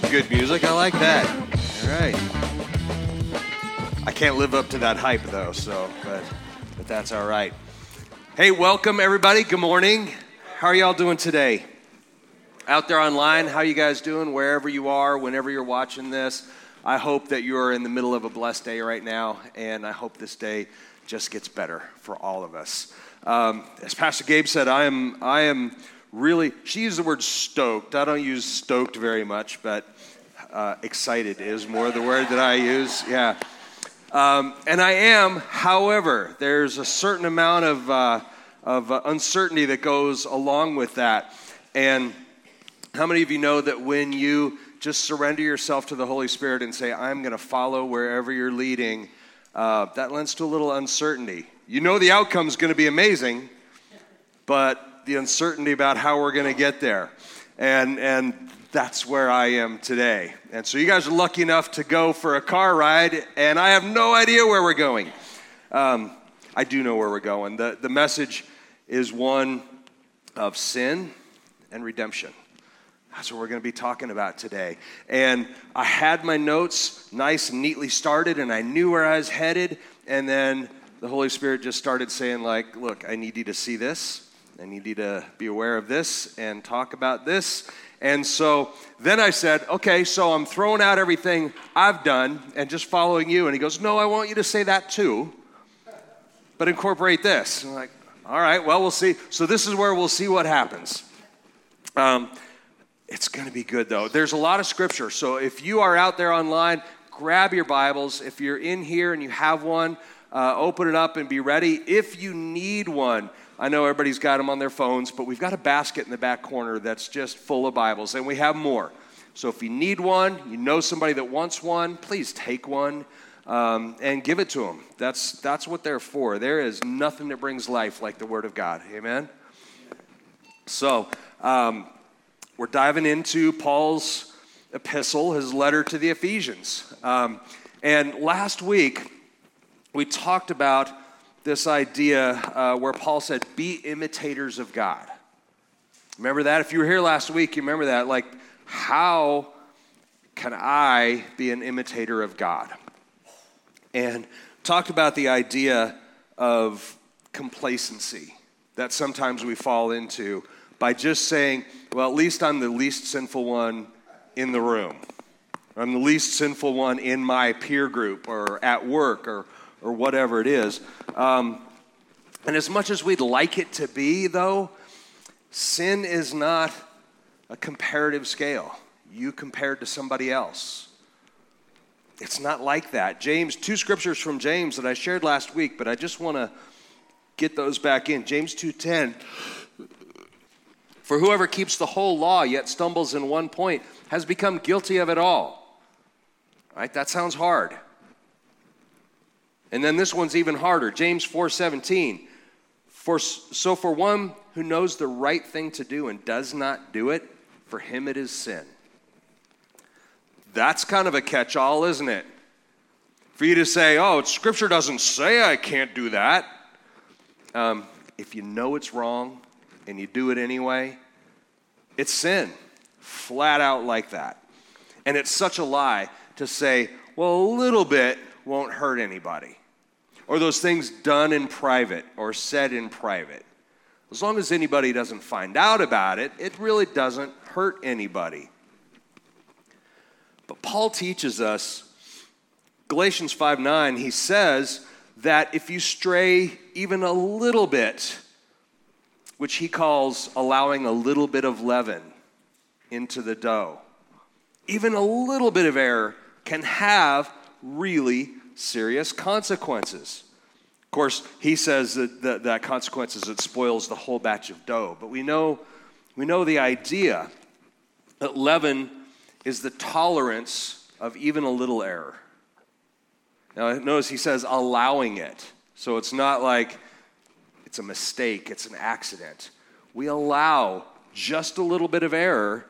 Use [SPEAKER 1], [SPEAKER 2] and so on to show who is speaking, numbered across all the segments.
[SPEAKER 1] some good music. I like that. All right. I can't live up to that hype though, so but but that's all right. Hey, welcome everybody. Good morning. How are y'all doing today? Out there online, how you guys doing? Wherever you are, whenever you're watching this, I hope that you're in the middle of a blessed day right now, and I hope this day just gets better for all of us. Um, as Pastor Gabe said, I am I am really, she used the word stoked. I don't use stoked very much, but uh, excited is more the word that I use. Yeah. Um, and I am, however, there's a certain amount of, uh, of uh, uncertainty that goes along with that. And how many of you know that when you just surrender yourself to the Holy Spirit and say, I'm going to follow wherever you're leading, uh, that lends to a little uncertainty. You know the outcome is going to be amazing, but the uncertainty about how we're going to get there. And, and that's where I am today. And so you guys are lucky enough to go for a car ride, and I have no idea where we're going. Um, I do know where we're going. The, the message is one of sin and redemption. That's what we're going to be talking about today. And I had my notes nice and neatly started, and I knew where I was headed. And then the Holy Spirit just started saying, like, look, I need you to see this. I need you to be aware of this and talk about this. And so then I said, okay, so I'm throwing out everything I've done and just following you. And he goes, no, I want you to say that too, but incorporate this. I'm like, all right, well, we'll see. So this is where we'll see what happens. Um, it's going to be good, though. There's a lot of scripture. So if you are out there online, grab your Bibles. If you're in here and you have one, uh, open it up and be ready. If you need one, I know everybody's got them on their phones, but we've got a basket in the back corner that's just full of Bibles, and we have more. So if you need one, you know somebody that wants one, please take one um, and give it to them. That's, that's what they're for. There is nothing that brings life like the Word of God. Amen? So um, we're diving into Paul's epistle, his letter to the Ephesians. Um, and last week, we talked about this idea uh, where Paul said, Be imitators of God. Remember that? If you were here last week, you remember that. Like, how can I be an imitator of God? And talked about the idea of complacency that sometimes we fall into by just saying, well, at least I'm the least sinful one in the room. I'm the least sinful one in my peer group or at work or or whatever it is. Um, and as much as we'd like it to be, though, sin is not a comparative scale. You compared to somebody else. It's not like that. James, two scriptures from James that I shared last week, but I just want to get those back in. James 2:10. For whoever keeps the whole law yet stumbles in one point has become guilty of it all. Right? That sounds hard. And then this one's even harder. James 4:17. For so for one who knows the right thing to do and does not do it, for him it is sin. That's kind of a catch-all, isn't it? For you to say, "Oh, Scripture doesn't say I can't do that." Um, if you know it's wrong and you do it anyway, it's sin, flat out like that. And it's such a lie to say, "Well, a little bit won't hurt anybody." Or those things done in private or said in private. As long as anybody doesn't find out about it, it really doesn't hurt anybody. But Paul teaches us, Galatians 5 9, he says that if you stray even a little bit, which he calls allowing a little bit of leaven into the dough, even a little bit of error can have really serious consequences. Of course, he says that, that, that consequences it spoils the whole batch of dough. But we know, we know the idea that leaven is the tolerance of even a little error. Now, notice he says allowing it. So it's not like it's a mistake, it's an accident. We allow just a little bit of error,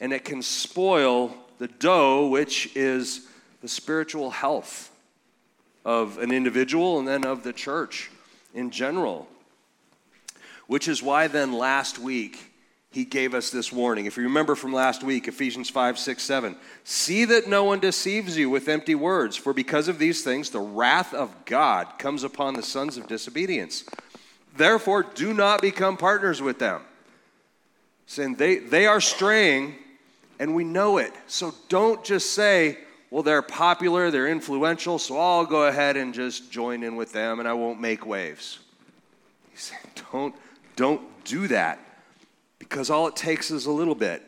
[SPEAKER 1] and it can spoil the dough, which is the spiritual health of an individual and then of the church in general. Which is why, then, last week, he gave us this warning. If you remember from last week, Ephesians 5, 6, 7. See that no one deceives you with empty words, for because of these things, the wrath of God comes upon the sons of disobedience. Therefore, do not become partners with them. Saying they, they are straying, and we know it. So don't just say, well, they're popular, they're influential, so I'll go ahead and just join in with them and I won't make waves. He's saying, don't, don't do that because all it takes is a little bit.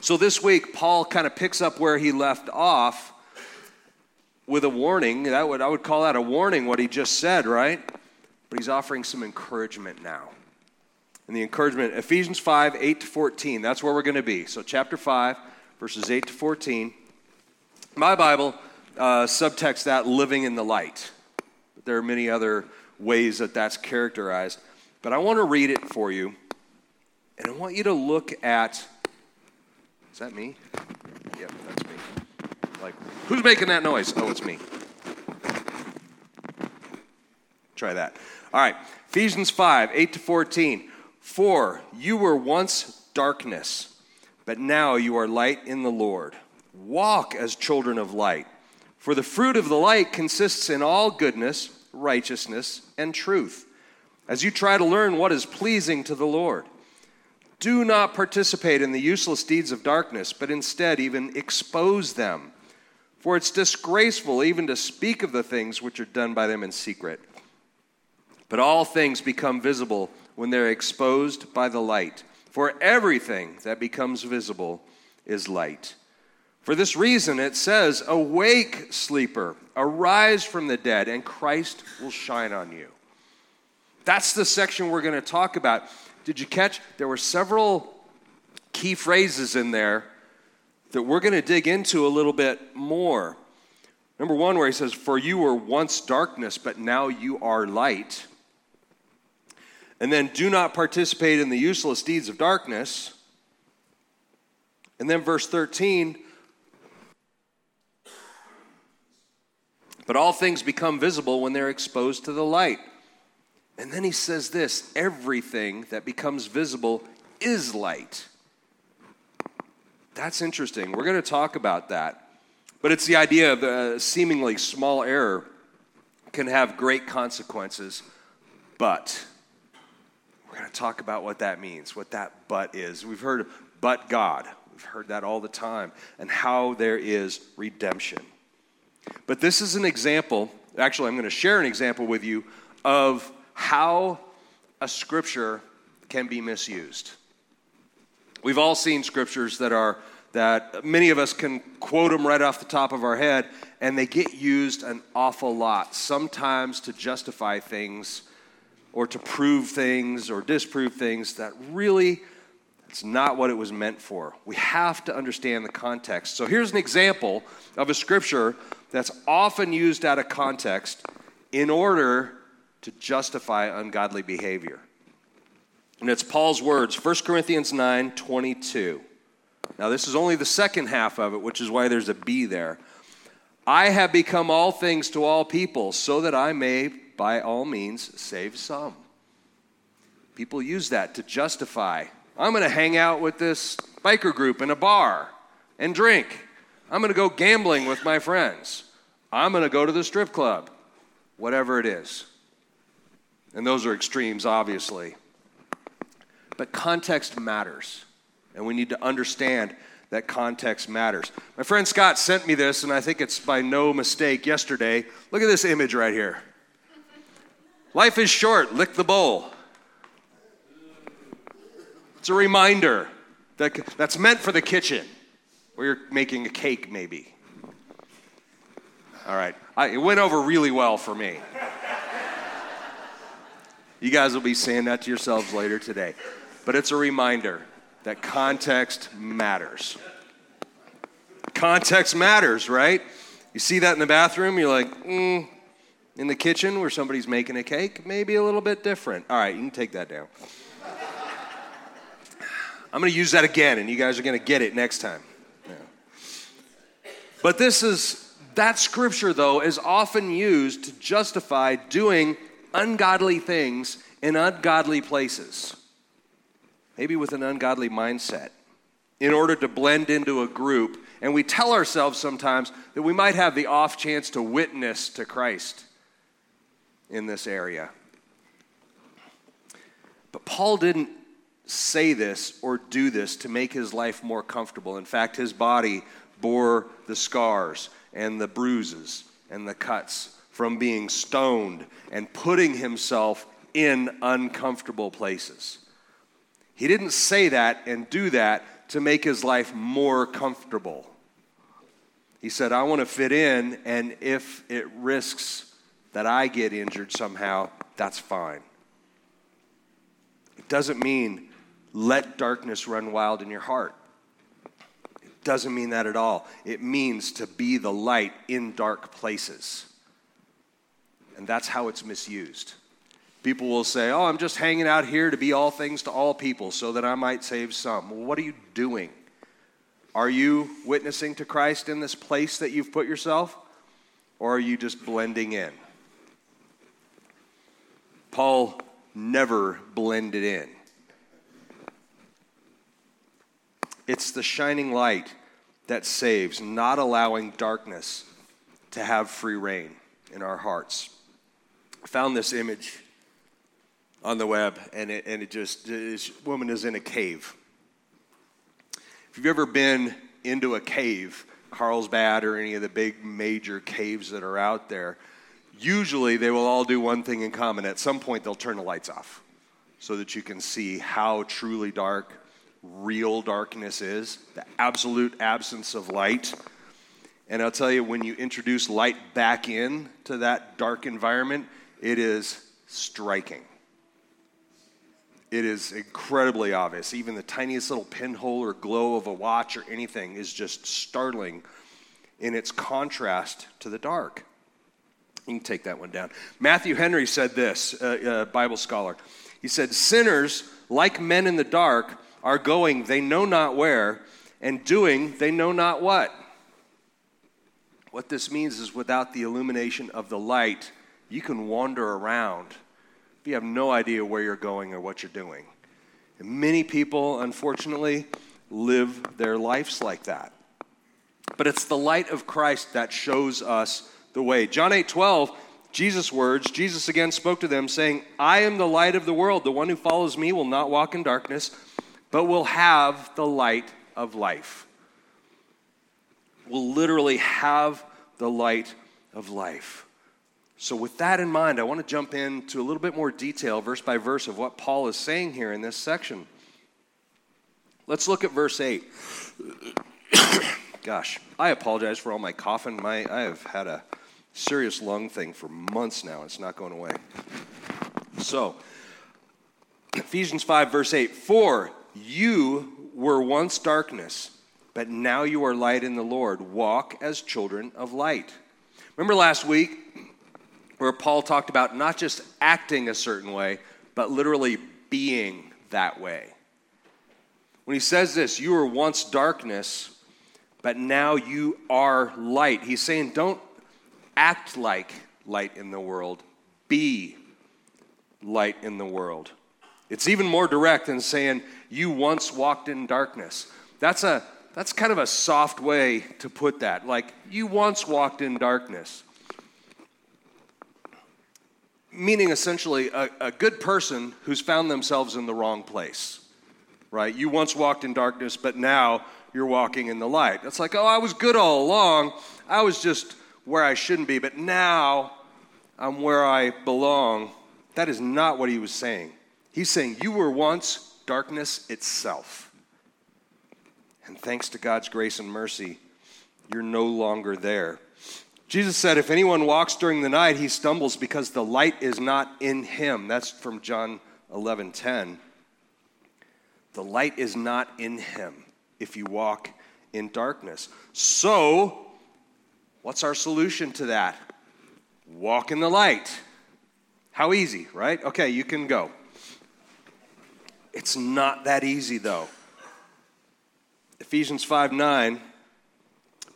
[SPEAKER 1] So this week, Paul kind of picks up where he left off with a warning. That would, I would call that a warning, what he just said, right? But he's offering some encouragement now. And the encouragement, Ephesians 5, 8 to 14, that's where we're going to be. So, chapter 5, verses 8 to 14. My Bible, uh, subtext that living in the light. There are many other ways that that's characterized. But I want to read it for you and I want you to look at. Is that me? Yep, that's me. Like, who's making that noise? Oh, it's me. Try that. All right. Ephesians 5 8 to 14. For you were once darkness, but now you are light in the Lord. Walk as children of light. For the fruit of the light consists in all goodness, righteousness, and truth, as you try to learn what is pleasing to the Lord. Do not participate in the useless deeds of darkness, but instead even expose them. For it's disgraceful even to speak of the things which are done by them in secret. But all things become visible when they're exposed by the light. For everything that becomes visible is light. For this reason, it says, Awake, sleeper, arise from the dead, and Christ will shine on you. That's the section we're going to talk about. Did you catch? There were several key phrases in there that we're going to dig into a little bit more. Number one, where he says, For you were once darkness, but now you are light. And then, do not participate in the useless deeds of darkness. And then, verse 13, but all things become visible when they're exposed to the light. And then he says this everything that becomes visible is light. That's interesting. We're going to talk about that. But it's the idea of a seemingly small error can have great consequences, but we're going to talk about what that means, what that but is. We've heard but God. We've heard that all the time, and how there is redemption. But this is an example, actually, I'm going to share an example with you of how a scripture can be misused. We've all seen scriptures that are that many of us can quote them right off the top of our head and they get used an awful lot sometimes to justify things or to prove things or disprove things that really it's not what it was meant for. We have to understand the context. So here's an example of a scripture that's often used out of context in order to justify ungodly behavior. And it's Paul's words, 1 Corinthians 9 22. Now, this is only the second half of it, which is why there's a B there. I have become all things to all people, so that I may, by all means, save some. People use that to justify. I'm going to hang out with this biker group in a bar and drink. I'm going to go gambling with my friends. I'm going to go to the strip club. Whatever it is. And those are extremes, obviously. But context matters. And we need to understand that context matters. My friend Scott sent me this, and I think it's by no mistake yesterday. Look at this image right here. Life is short, lick the bowl. It's a reminder that that's meant for the kitchen where you're making a cake, maybe. All right, I, it went over really well for me. You guys will be saying that to yourselves later today. But it's a reminder that context matters. Context matters, right? You see that in the bathroom, you're like, mm. In the kitchen where somebody's making a cake, maybe a little bit different. All right, you can take that down. I'm going to use that again, and you guys are going to get it next time. But this is, that scripture, though, is often used to justify doing ungodly things in ungodly places. maybe with an ungodly mindset, in order to blend into a group. And we tell ourselves sometimes that we might have the off chance to witness to Christ in this area. But Paul didn't say this or do this to make his life more comfortable. In fact, his body bore the scars and the bruises and the cuts from being stoned and putting himself in uncomfortable places. He didn't say that and do that to make his life more comfortable. He said, I want to fit in, and if it risks that I get injured somehow, that's fine. It doesn't mean let darkness run wild in your heart. Doesn't mean that at all. It means to be the light in dark places. And that's how it's misused. People will say, Oh, I'm just hanging out here to be all things to all people so that I might save some. Well, what are you doing? Are you witnessing to Christ in this place that you've put yourself? Or are you just blending in? Paul never blended in. It's the shining light that saves, not allowing darkness to have free rein in our hearts. I found this image on the web, and it, and it just, this woman is in a cave. If you've ever been into a cave, Carlsbad or any of the big major caves that are out there, usually they will all do one thing in common. At some point, they'll turn the lights off so that you can see how truly dark real darkness is the absolute absence of light. And I'll tell you, when you introduce light back in to that dark environment, it is striking. It is incredibly obvious. Even the tiniest little pinhole or glow of a watch or anything is just startling in its contrast to the dark. You can take that one down. Matthew Henry said this, a Bible scholar. He said, Sinners, like men in the dark, are going they know not where, and doing they know not what. What this means is without the illumination of the light, you can wander around you have no idea where you're going or what you're doing. And many people, unfortunately, live their lives like that. But it's the light of Christ that shows us the way. John 8 12, Jesus' words, Jesus again spoke to them, saying, I am the light of the world. The one who follows me will not walk in darkness, but will have the light of life. Will literally have the light of life. So, with that in mind, I want to jump into a little bit more detail, verse by verse, of what Paul is saying here in this section. Let's look at verse 8. Gosh, I apologize for all my coughing. My, I have had a serious lung thing for months now. It's not going away. So, Ephesians 5, verse 8 For you were once darkness, but now you are light in the Lord. Walk as children of light. Remember last week, where Paul talked about not just acting a certain way, but literally being that way. When he says this, you were once darkness, but now you are light. He's saying, don't act like light in the world, be light in the world. It's even more direct than saying, you once walked in darkness. That's a that's kind of a soft way to put that. Like, you once walked in darkness meaning essentially a, a good person who's found themselves in the wrong place, right? You once walked in darkness, but now you're walking in the light. It's like, oh, I was good all along. I was just where I shouldn't be, but now I'm where I belong. That is not what he was saying. He's saying, you were once darkness itself. And thanks to God's grace and mercy, you're no longer there. Jesus said, If anyone walks during the night, he stumbles because the light is not in him. That's from John 11 10. The light is not in him if you walk in darkness. So, what's our solution to that? Walk in the light. How easy, right? Okay, you can go. It's not that easy, though. Ephesians 5 9.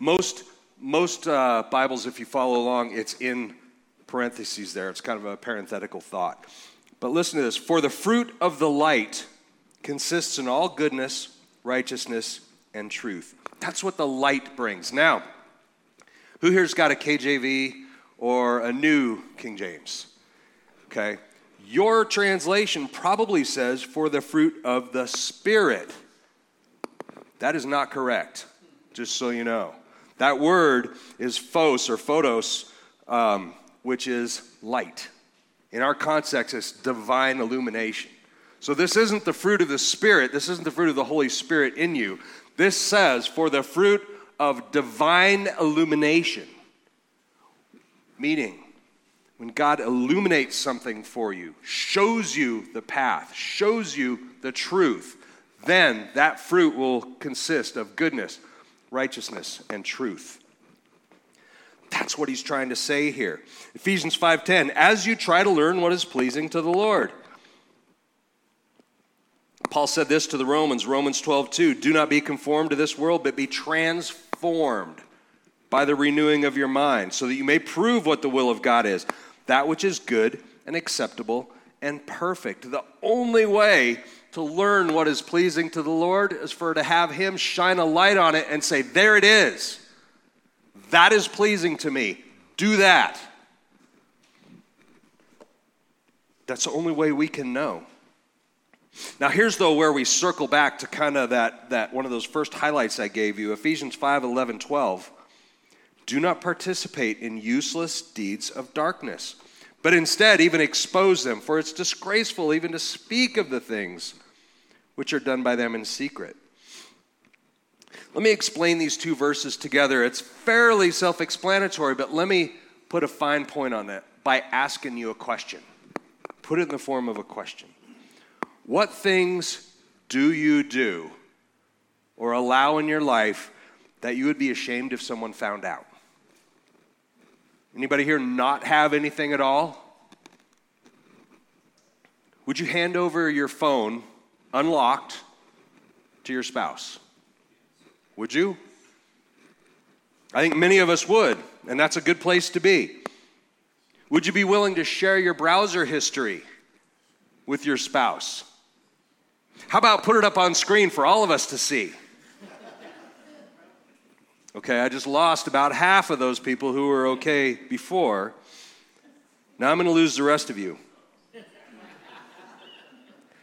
[SPEAKER 1] Most most uh, Bibles, if you follow along, it's in parentheses there. It's kind of a parenthetical thought. But listen to this For the fruit of the light consists in all goodness, righteousness, and truth. That's what the light brings. Now, who here's got a KJV or a new King James? Okay. Your translation probably says for the fruit of the Spirit. That is not correct, just so you know. That word is phos or photos, um, which is light. In our context, it's divine illumination. So this isn't the fruit of the Spirit, this isn't the fruit of the Holy Spirit in you. This says, for the fruit of divine illumination. Meaning, when God illuminates something for you, shows you the path, shows you the truth, then that fruit will consist of goodness, righteousness, and truth. That's what he's trying to say here. Ephesians 5:10, as you try to learn what is pleasing to the Lord. Paul said this to the Romans, Romans 12:2, do not be conformed to this world, but be transformed by the renewing of your mind, so that you may prove what the will of God is, that which is good and acceptable and perfect. The only way to learn what is pleasing to the Lord is for to have Him shine a light on it and say, There it is. That is pleasing to me. Do that. That's the only way we can know. Now, here's though where we circle back to kind of that, that one of those first highlights I gave you Ephesians 5 11, 12. Do not participate in useless deeds of darkness, but instead even expose them, for it's disgraceful even to speak of the things which are done by them in secret. Let me explain these two verses together. It's fairly self explanatory, but let me put a fine point on it by asking you a question. Put it in the form of a question. What things do you do or allow in your life that you would be ashamed if someone found out? Anybody here not have anything at all? Would you hand over your phone unlocked to your spouse? Would you? I think many of us would, and that's a good place to be. Would you be willing to share your browser history with your spouse? How about put it up on screen for all of us to see? Okay, I just lost about half of those people who were okay before. Now I'm going to lose the rest of you.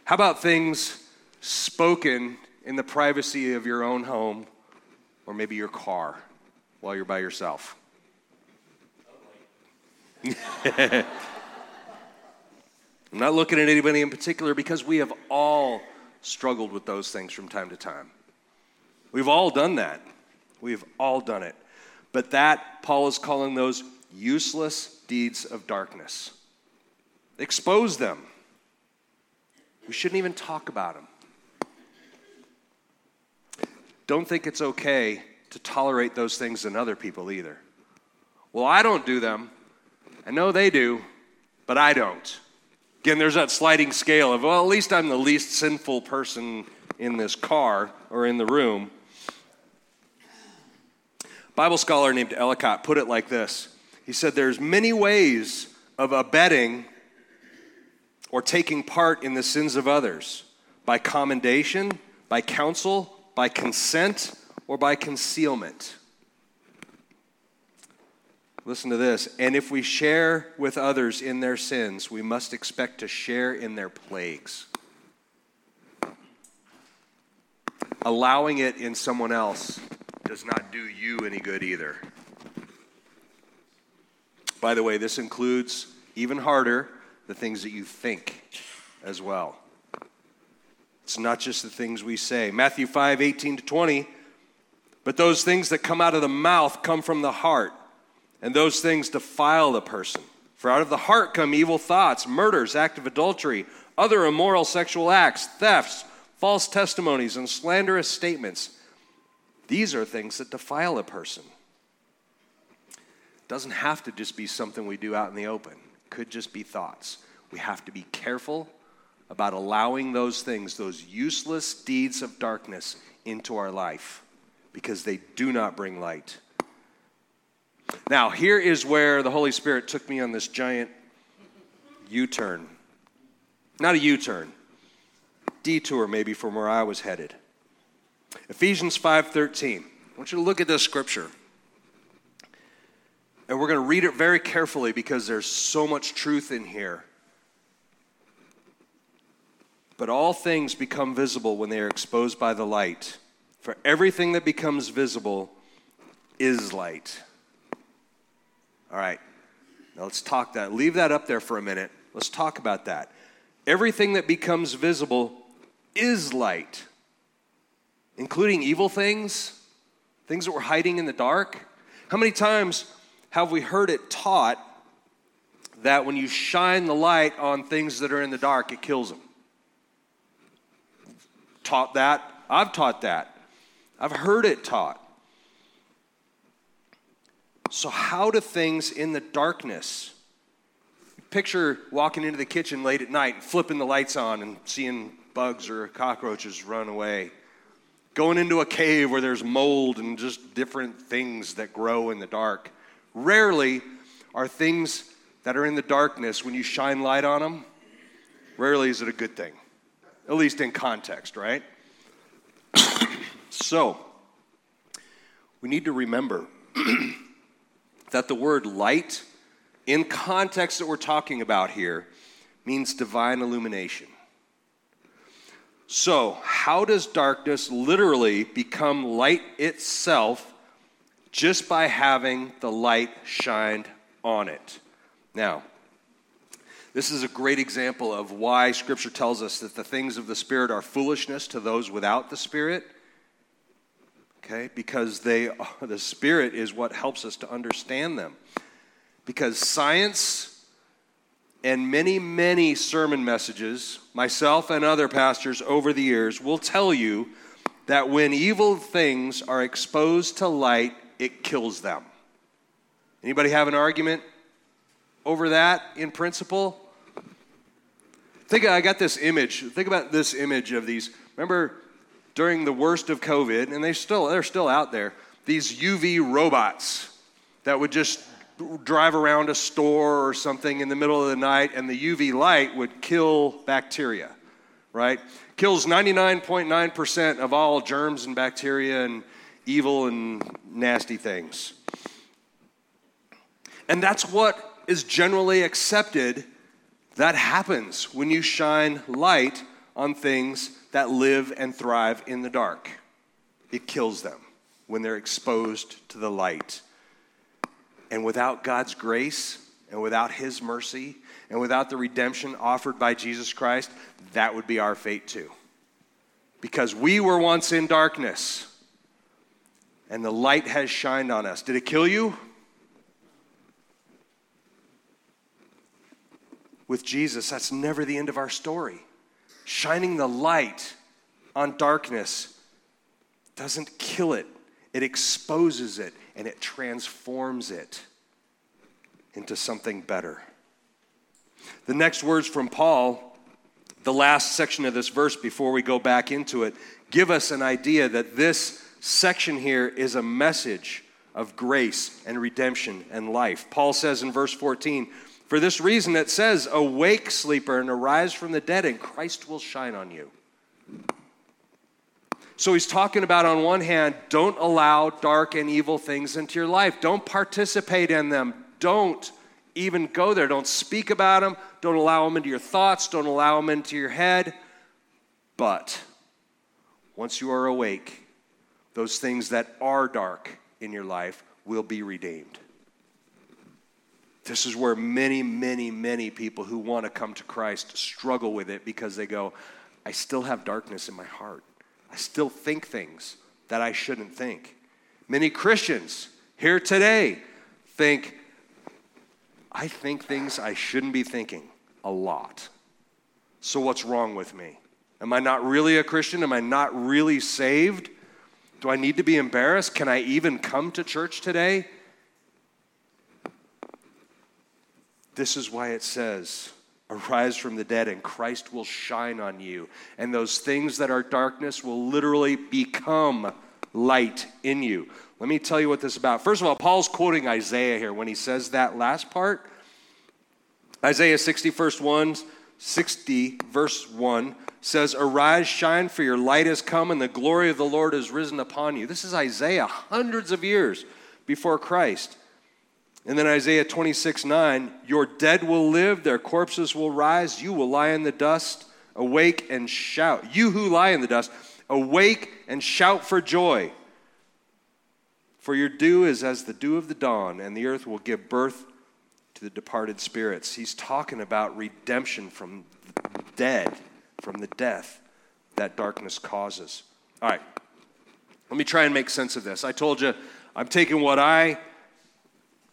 [SPEAKER 1] How about things spoken in the privacy of your own home or maybe your car while you're by yourself? I'm not looking at anybody in particular because we have all struggled with those things from time to time. We've all done that. We've all done it. But that, Paul is calling those useless deeds of darkness. Expose them. We shouldn't even talk about them. Don't think it's okay to tolerate those things in other people either. Well, I don't do them. I know they do, but I don't. Again, there's that sliding scale of, well, at least I'm the least sinful person in this car or in the room. Bible scholar named Ellicott put it like this He said, There's many ways of abetting or taking part in the sins of others by commendation, by counsel, by consent, or by concealment. Listen to this. And if we share with others in their sins, we must expect to share in their plagues. Allowing it in someone else does not do you any good either. By the way, this includes even harder the things that you think as well. It's not just the things we say. Matthew 5 18 to 20. But those things that come out of the mouth come from the heart and those things defile the person. For out of the heart come evil thoughts, murders, act of adultery, other immoral sexual acts, thefts, false testimonies, and slanderous statements. These are things that defile a person. It doesn't have to just be something we do out in the open. It could just be thoughts. We have to be careful about allowing those things, those useless deeds of darkness, into our life because they do not bring light. Now, here is where the Holy Spirit took me on this giant U turn. Not a U turn, detour maybe from where I was headed. Ephesians 5:13. I want you to look at this scripture. And we're going to read it very carefully because there's so much truth in here. But all things become visible when they are exposed by the light. For everything that becomes visible is light. All right. Now let's talk that. Leave that up there for a minute. Let's talk about that. Everything that becomes visible is light, including evil things, things that we're hiding in the dark. How many times have we heard it taught that when you shine the light on things that are in the dark, it kills them? Taught that. I've taught that. I've heard it taught. So, how do things in the darkness? Picture walking into the kitchen late at night, flipping the lights on, and seeing bugs or cockroaches run away. Going into a cave where there's mold and just different things that grow in the dark. Rarely are things that are in the darkness, when you shine light on them, rarely is it a good thing, at least in context, right? so, we need to remember that the word light, in context that we're talking about here, means divine illumination. So, how does darkness literally become light itself just by having the light shined on it? Now, this is a great example of why Scripture tells us that the things of the Spirit are foolishness to those without the Spirit okay? Because they, the Spirit is what helps us to understand them. Because science and many, many sermon messages, myself and other pastors over the years, will tell you that when evil things are exposed to light, it kills them. Anybody have an argument over that in principle? Think I got this image. Think about this image of these. Remember during the worst of COVID, and they still they're still out there. These UV robots that would just drive around a store or something in the middle of the night, and the UV light would kill bacteria, right? Kills 99.9% of all germs and bacteria and evil and nasty things. And that's what is generally accepted that happens when you shine light on things that live and thrive in the dark. It kills them when they're exposed to the light. And without God's grace and without His mercy and without the redemption offered by Jesus Christ, that would be our fate too. Because we were once in darkness and the light has shined on us. Did it kill you? With Jesus, that's never the end of our story shining the light on darkness doesn't kill it, it exposes it and it transforms it into something better. The next words from Paul, the last section of this verse before we go back into it, give us an idea that this section here is a message of grace and redemption and life. Paul says in verse 14, for this reason, it says, Awake, sleeper, and arise from the dead, and Christ will shine on you. So he's talking about, on one hand, don't allow dark and evil things into your life. Don't participate in them. Don't even go there. Don't speak about them. Don't allow them into your thoughts. Don't allow them into your head. But once you are awake, those things that are dark in your life will be redeemed. This is where many, many, many people who want to come to Christ struggle with it because they go, I still have darkness in my heart. I still think things that I shouldn't think. Many Christians here today think, I think things I shouldn't be thinking a lot. So, what's wrong with me? Am I not really a Christian? Am I not really saved? Do I need to be embarrassed? Can I even come to church today? This is why it says, Arise from the dead, and Christ will shine on you. And those things that are darkness will literally become light in you. Let me tell you what this is about. First of all, Paul's quoting Isaiah here when he says that last part. Isaiah 60, verse 1 60, verse 1 says, Arise, shine, for your light has come, and the glory of the Lord has risen upon you. This is Isaiah, hundreds of years before Christ. And then Isaiah 26, 9, Your dead will live, their corpses will rise, you will lie in the dust, awake and shout. You who lie in the dust, awake and shout for joy. For your dew is as the dew of the dawn, and the earth will give birth to the departed spirits. He's talking about redemption from dead from the death that darkness causes. All right, let me try and make sense of this. I told you I'm taking what I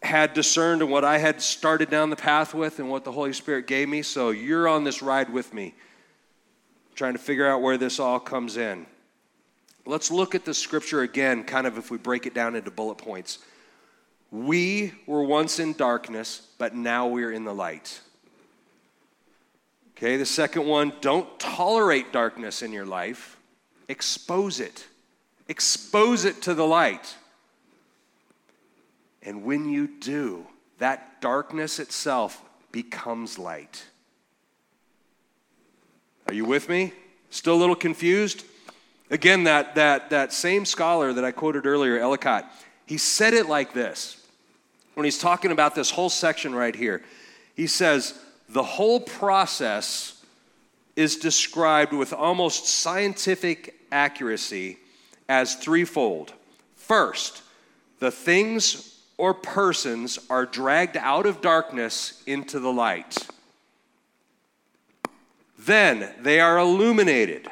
[SPEAKER 1] had discerned and what I had started down the path with and what the Holy Spirit gave me. So you're on this ride with me, trying to figure out where this all comes in. Let's look at the scripture again, kind of if we break it down into bullet points. We were once in darkness, but now we're in the light. Okay, the second one don't tolerate darkness in your life, expose it. Expose it to the light. And when you do, that darkness itself becomes light. Are you with me? Still a little confused? Again, that, that, that same scholar that I quoted earlier, Ellicott, he said it like this when he's talking about this whole section right here. He says, the whole process is described with almost scientific accuracy as threefold. First, the things or persons are dragged out of darkness into the light. Then they are illuminated.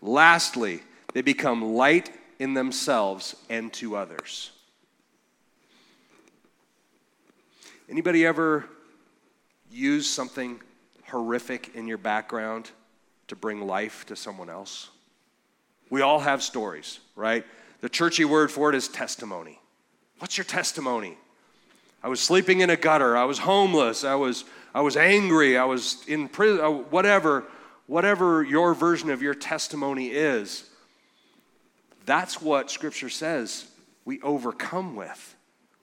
[SPEAKER 1] Lastly, they become light in themselves and to others. Anybody ever use something horrific in your background to bring life to someone else? We all have stories, right? The churchy word for it is testimony. What's your testimony? I was sleeping in a gutter. I was homeless. I was, I was angry. I was in prison. Uh, whatever, whatever your version of your testimony is, that's what Scripture says we overcome with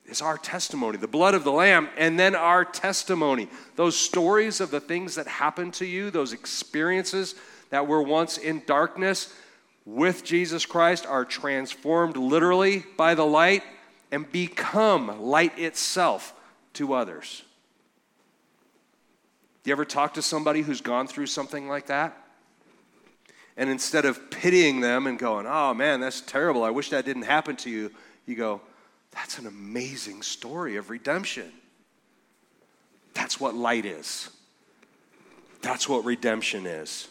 [SPEAKER 1] is our testimony, the blood of the Lamb, and then our testimony. Those stories of the things that happened to you, those experiences that were once in darkness with Jesus Christ, are transformed literally by the light and become light itself to others. You ever talk to somebody who's gone through something like that? And instead of pitying them and going, oh man, that's terrible, I wish that didn't happen to you, you go, that's an amazing story of redemption. That's what light is. That's what redemption is.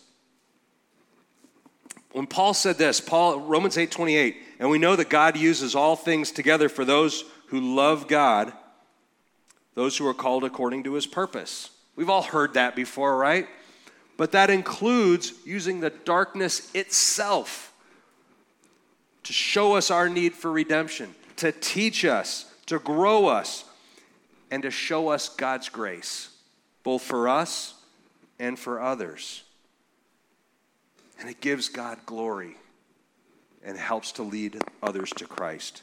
[SPEAKER 1] When Paul said this, Paul Romans 8:28, and we know that God uses all things together for those who love God, those who are called according to his purpose. We've all heard that before, right? But that includes using the darkness itself to show us our need for redemption to teach us, to grow us, and to show us God's grace, both for us and for others. And it gives God glory and helps to lead others to Christ.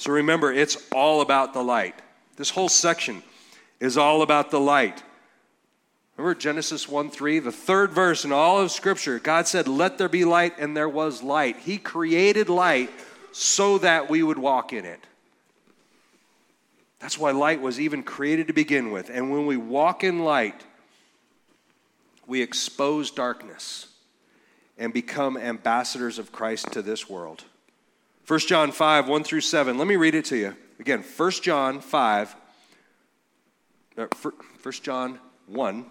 [SPEAKER 1] So remember, it's all about the light. This whole section is all about the light. Remember Genesis 1 3, the third verse in all of Scripture. God said, Let there be light, and there was light. He created light so that we would walk in it. That's why light was even created to begin with. And when we walk in light, we expose darkness and become ambassadors of Christ to this world. 1 John 5, 1 through 7. Let me read it to you. Again, 1 John 5, 1 uh, John 1,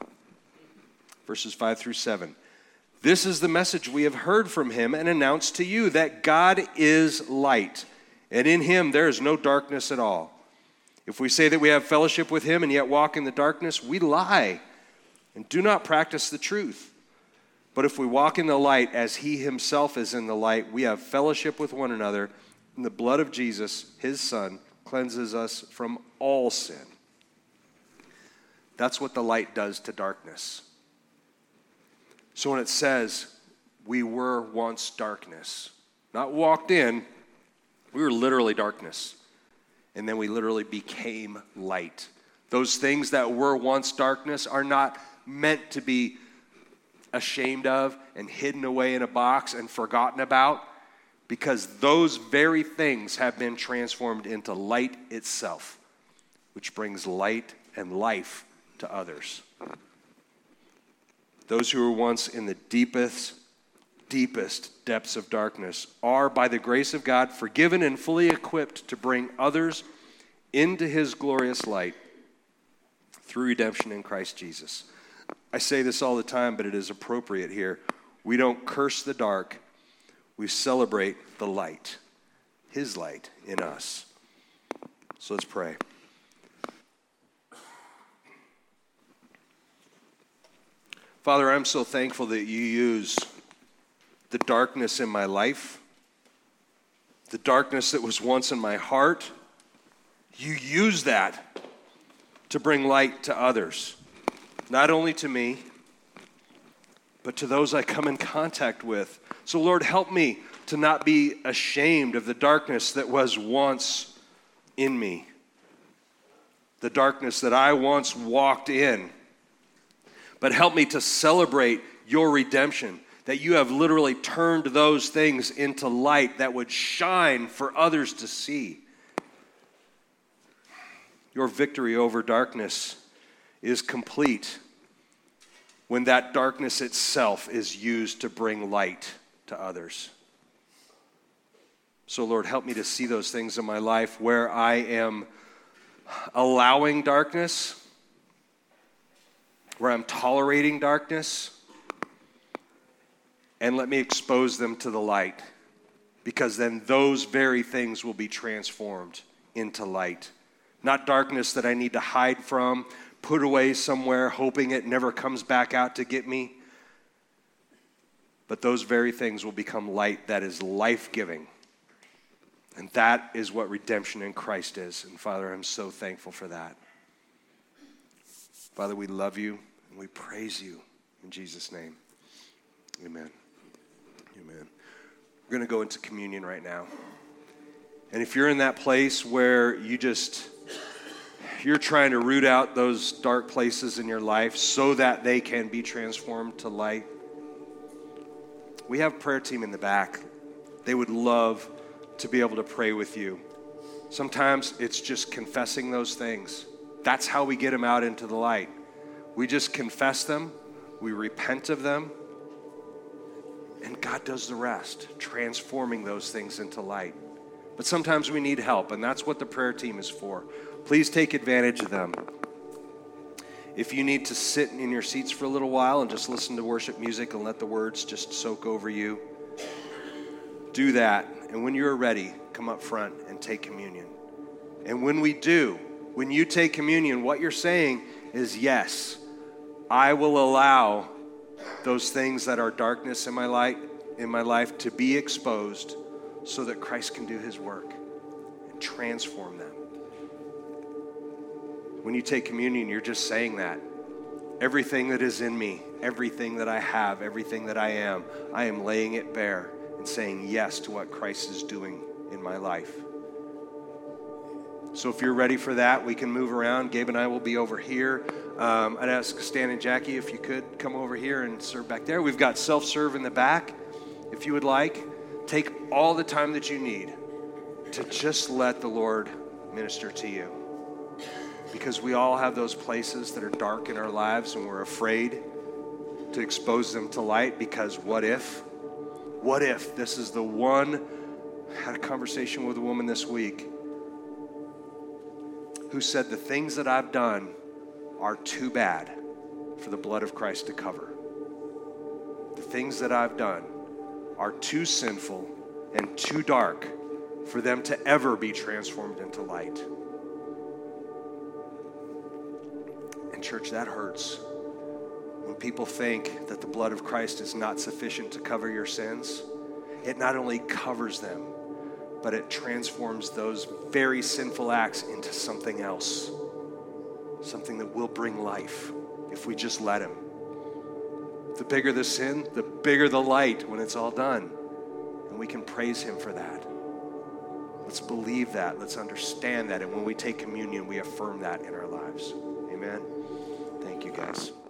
[SPEAKER 1] verses 5 through 7. This is the message we have heard from him and announced to you that God is light, and in him there is no darkness at all. If we say that we have fellowship with him and yet walk in the darkness, we lie and do not practice the truth. But if we walk in the light as he himself is in the light, we have fellowship with one another, and the blood of Jesus, his son, cleanses us from all sin. That's what the light does to darkness. So when it says, we were once darkness, not walked in, we were literally darkness. And then we literally became light. Those things that were once darkness are not meant to be ashamed of and hidden away in a box and forgotten about because those very things have been transformed into light itself, which brings light and life to others. Those who were once in the deepest, deepest depths of darkness are, by the grace of God, forgiven and fully equipped to bring others into his glorious light through redemption in Christ Jesus. I say this all the time, but it is appropriate here. We don't curse the dark, we celebrate the light, his light in us. So let's pray. Father, I'm so thankful that you use the darkness in my life, the darkness that was once in my heart. You use that to bring light to others, not only to me, but to those I come in contact with. So, Lord, help me to not be ashamed of the darkness that was once in me, the darkness that I once walked in but help me to celebrate your redemption. That you have literally turned those things into light that would shine for others to see. Your victory over darkness is complete when that darkness itself is used to bring light to others. So, Lord, help me to see those things in my life where I am allowing darkness where I'm tolerating darkness, and let me expose them to the light, because then those very things will be transformed into light. Not darkness that I need to hide from, put away somewhere, hoping it never comes back out to get me. But those very things will become light that is life giving. And that is what redemption in Christ is. And Father, I'm so thankful for that. Father, we love you. And we praise you in Jesus' name. Amen. Amen. We're going to go into communion right now. And if you're in that place where you just you're trying to root out those dark places in your life so that they can be transformed to light. We have a prayer team in the back. They would love to be able to pray with you. Sometimes it's just confessing those things. That's how we get them out into the light. We just confess them, we repent of them, and God does the rest, transforming those things into light. But sometimes we need help, and that's what the prayer team is for. Please take advantage of them. If you need to sit in your seats for a little while and just listen to worship music and let the words just soak over you, do that. And when you're ready, come up front and take communion. And when we do, when you take communion, what you're saying is yes. I will allow those things that are darkness in my light in my life to be exposed so that Christ can do his work and transform them. When you take communion, you're just saying that. Everything that is in me, everything that I have, everything that I am, I am laying it bare and saying yes to what Christ is doing in my life. So if you're ready for that, we can move around. Gabe and I will be over here. Um, I'd ask Stan and Jackie if you could come over here and serve back there. We've got self serve in the back if you would like. Take all the time that you need to just let the Lord minister to you. Because we all have those places that are dark in our lives and we're afraid to expose them to light because what if? What if this is the one? I had a conversation with a woman this week who said, The things that I've done are too bad for the blood of Christ to cover. The things that I've done are too sinful and too dark for them to ever be transformed into light. Church, that hurts. When people think that the blood of Christ is not sufficient to cover your sins, it not only covers them, but it transforms those very sinful acts into something else, something that will bring life if we just let Him. The bigger the sin, the bigger the light when it's all done. And we can praise Him for that. Let's believe that. Let's understand that. And when we take communion, we affirm that in our lives. Amen. Thank you, guys.